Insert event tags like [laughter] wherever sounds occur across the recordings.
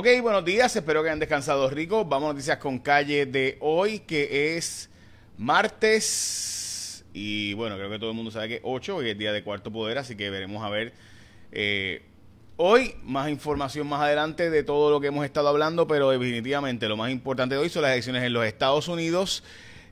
Ok, buenos días, espero que hayan descansado rico. Vamos a noticias con calle de hoy, que es martes. Y bueno, creo que todo el mundo sabe que es 8, que es día de cuarto poder, así que veremos a ver eh, hoy más información más adelante de todo lo que hemos estado hablando, pero definitivamente lo más importante de hoy son las elecciones en los Estados Unidos.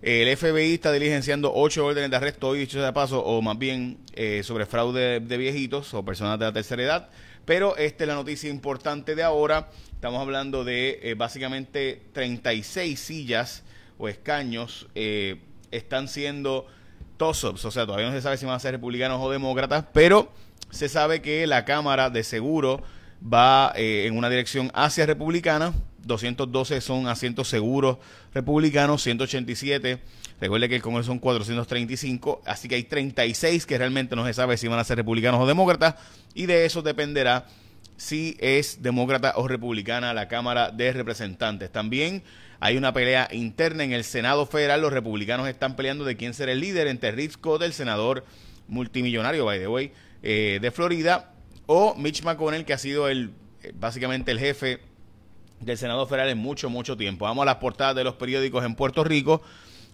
El FBI está diligenciando ocho órdenes de arresto hoy, dicho de paso, o más bien eh, sobre fraude de viejitos o personas de la tercera edad. Pero esta es la noticia importante de ahora. Estamos hablando de eh, básicamente 36 sillas o escaños eh, están siendo toss-ups. O sea, todavía no se sabe si van a ser republicanos o demócratas, pero se sabe que la Cámara de Seguro va eh, en una dirección hacia republicana. 212 son asientos seguros republicanos, 187. Recuerde que el Congreso son 435, así que hay 36 que realmente no se sabe si van a ser republicanos o demócratas, y de eso dependerá si es demócrata o republicana la Cámara de Representantes. También hay una pelea interna en el Senado Federal. Los republicanos están peleando de quién será el líder entre Rick Scott, el senador multimillonario, by the way, eh, de Florida, o Mitch McConnell, que ha sido el eh, básicamente el jefe del Senado Federal en mucho, mucho tiempo. Vamos a las portadas de los periódicos en Puerto Rico.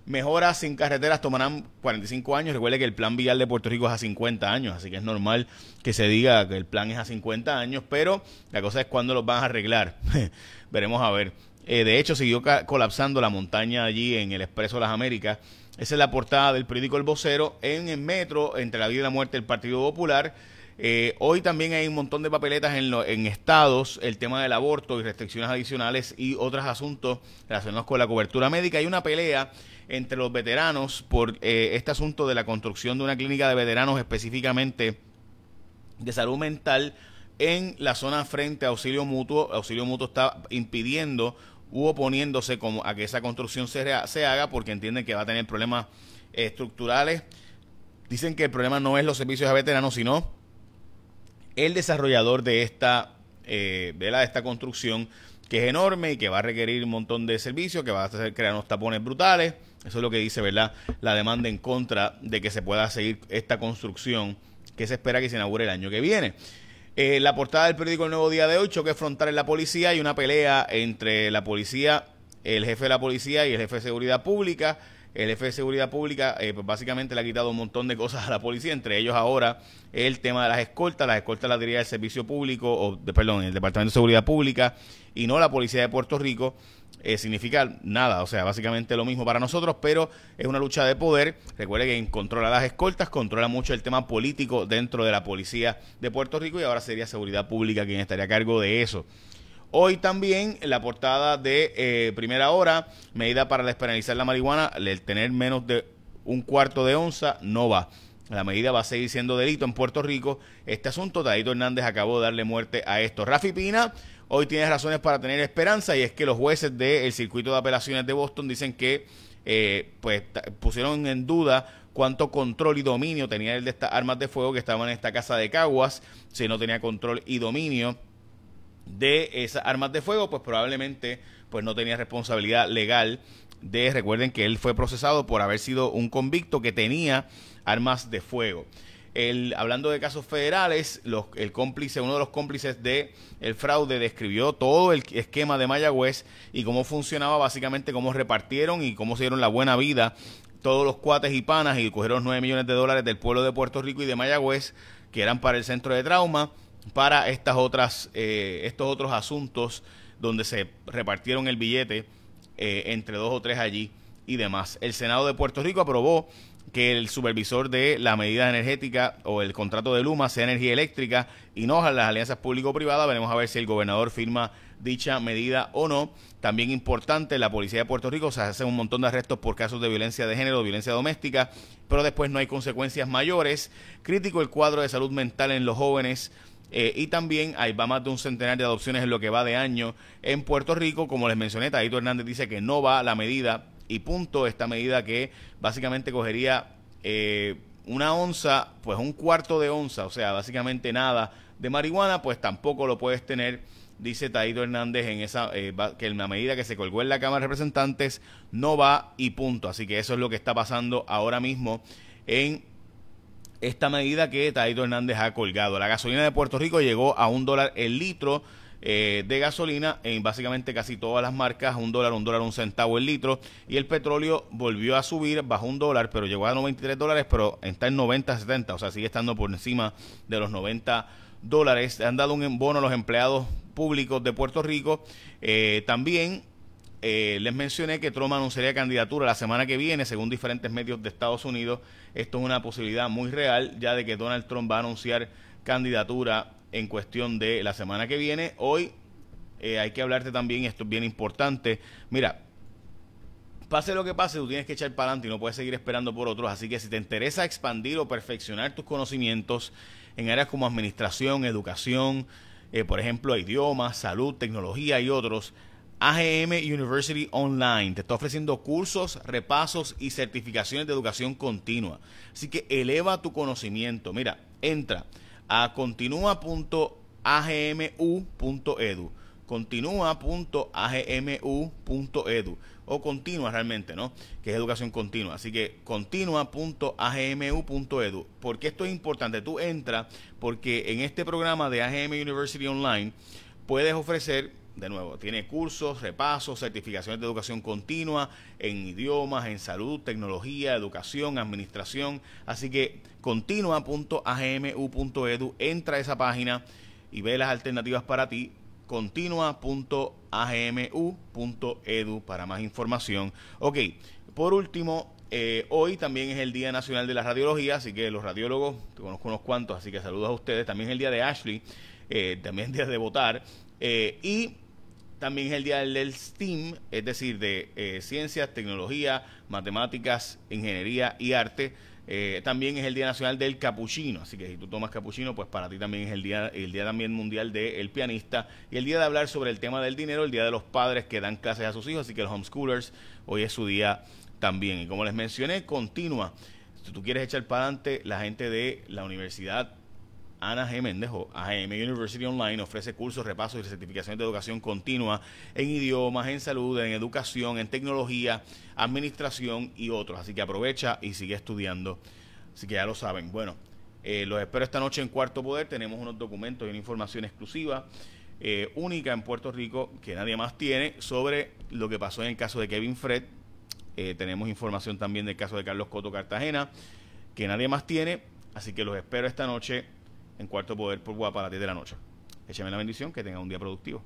Mejoras sin carreteras tomarán 45 años. Recuerde que el plan vial de Puerto Rico es a 50 años, así que es normal que se diga que el plan es a 50 años, pero la cosa es cuándo los van a arreglar. [laughs] Veremos a ver. Eh, de hecho, siguió colapsando la montaña allí en el Expreso de las Américas. Esa es la portada del periódico El Vocero. En el metro, entre la vida y la muerte del Partido Popular. Eh, hoy también hay un montón de papeletas en, en estados, el tema del aborto y restricciones adicionales y otros asuntos relacionados con la cobertura médica. Hay una pelea entre los veteranos por eh, este asunto de la construcción de una clínica de veteranos específicamente de salud mental en la zona frente a Auxilio Mutuo. Auxilio Mutuo está impidiendo u oponiéndose como a que esa construcción se, se haga porque entienden que va a tener problemas estructurales. Dicen que el problema no es los servicios a veteranos, sino el desarrollador de esta, eh, de, esta construcción que es enorme y que va a requerir un montón de servicios, que va a hacer crear unos tapones brutales. Eso es lo que dice, ¿verdad? La demanda en contra de que se pueda seguir esta construcción que se espera que se inaugure el año que viene. Eh, la portada del periódico El Nuevo Día de hoy, choque frontal en la policía y una pelea entre la policía, el jefe de la policía y el jefe de seguridad pública. El jefe de seguridad pública eh, pues básicamente le ha quitado un montón de cosas a la policía, entre ellos ahora el tema de las escoltas. Las escoltas las diría el Servicio Público, o de, perdón, el Departamento de Seguridad Pública y no la Policía de Puerto Rico. Eh, significa nada, o sea, básicamente lo mismo para nosotros, pero es una lucha de poder. Recuerde que controla las escoltas, controla mucho el tema político dentro de la policía de Puerto Rico y ahora sería seguridad pública quien estaría a cargo de eso. Hoy también la portada de eh, primera hora, medida para despenalizar la marihuana, el tener menos de un cuarto de onza no va. La medida va a seguir siendo delito en Puerto Rico. Este asunto, Tadito Hernández acabó de darle muerte a esto. Rafi Pina hoy tiene razones para tener esperanza y es que los jueces del circuito de apelaciones de Boston dicen que eh, pues pusieron en duda cuánto control y dominio tenía el de estas armas de fuego que estaban en esta casa de Caguas, si no tenía control y dominio de esas armas de fuego, pues probablemente pues no tenía responsabilidad legal de, recuerden que él fue procesado por haber sido un convicto que tenía armas de fuego. El, hablando de casos federales, el cómplice, uno de los cómplices de el fraude describió todo el esquema de Mayagüez y cómo funcionaba básicamente, cómo repartieron y cómo se dieron la buena vida todos los cuates y panas y cogieron 9 millones de dólares del pueblo de Puerto Rico y de Mayagüez, que eran para el centro de trauma, para estas otras, eh, estos otros asuntos donde se repartieron el billete eh, entre dos o tres allí y demás. El Senado de Puerto Rico aprobó que el supervisor de la medida energética o el contrato de Luma sea energía eléctrica y no las alianzas público-privadas. Veremos a ver si el gobernador firma dicha medida o no. También importante, la policía de Puerto Rico se hace un montón de arrestos por casos de violencia de género, violencia doméstica, pero después no hay consecuencias mayores. Crítico el cuadro de salud mental en los jóvenes. Eh, y también hay más de un centenar de adopciones en lo que va de año en Puerto Rico. Como les mencioné, Taito Hernández dice que no va la medida y punto esta medida que básicamente cogería eh, una onza, pues un cuarto de onza, o sea, básicamente nada de marihuana, pues tampoco lo puedes tener, dice Taito Hernández, en esa, eh, que en la medida que se colgó en la Cámara de Representantes no va y punto. Así que eso es lo que está pasando ahora mismo en esta medida que Taito Hernández ha colgado. La gasolina de Puerto Rico llegó a un dólar el litro eh, de gasolina en básicamente casi todas las marcas, un dólar, un dólar, un centavo el litro. Y el petróleo volvió a subir, bajó un dólar, pero llegó a 93 dólares, pero está en 90, 70, o sea, sigue estando por encima de los 90 dólares. Han dado un bono a los empleados públicos de Puerto Rico. Eh, también eh, les mencioné que Trump anunciaría candidatura la semana que viene, según diferentes medios de Estados Unidos. Esto es una posibilidad muy real, ya de que Donald Trump va a anunciar candidatura en cuestión de la semana que viene. Hoy eh, hay que hablarte también, esto es bien importante. Mira, pase lo que pase, tú tienes que echar para adelante y no puedes seguir esperando por otros. Así que si te interesa expandir o perfeccionar tus conocimientos en áreas como administración, educación, eh, por ejemplo, idiomas, salud, tecnología y otros, AGM University Online te está ofreciendo cursos, repasos y certificaciones de educación continua. Así que eleva tu conocimiento. Mira, entra a continua.agmu.edu. Continua.agmu.edu. O continua realmente, ¿no? Que es educación continua. Así que continua.agmu.edu. ¿Por qué esto es importante? Tú entras porque en este programa de AGM University Online puedes ofrecer de nuevo, tiene cursos, repasos, certificaciones de educación continua en idiomas, en salud, tecnología, educación, administración. Así que continua.agmu.edu, entra a esa página y ve las alternativas para ti. Continua.agmu.edu para más información. Ok, por último, eh, hoy también es el Día Nacional de la Radiología, así que los radiólogos, te conozco unos cuantos, así que saludos a ustedes. También es el día de Ashley, eh, también es día de votar. Eh, y también es el día del STEAM, es decir, de eh, ciencias, tecnología, matemáticas, ingeniería y arte. Eh, también es el Día Nacional del Capuchino, así que si tú tomas capuchino, pues para ti también es el día, el día también mundial del pianista y el día de hablar sobre el tema del dinero, el día de los padres que dan clases a sus hijos, así que los homeschoolers hoy es su día también. Y como les mencioné, continúa. Si tú quieres echar para adelante, la gente de la Universidad Ana G. Mendejo, AGM University Online ofrece cursos, repasos y certificaciones de educación continua en idiomas, en salud, en educación, en tecnología, administración y otros. Así que aprovecha y sigue estudiando. Así que ya lo saben. Bueno, eh, los espero esta noche en Cuarto Poder. Tenemos unos documentos y una información exclusiva. Eh, única en Puerto Rico que nadie más tiene sobre lo que pasó en el caso de Kevin Fred. Eh, tenemos información también del caso de Carlos Coto Cartagena que nadie más tiene. Así que los espero esta noche en Cuarto Poder por Guapa a las 10 de la noche. Écheme la bendición, que tenga un día productivo.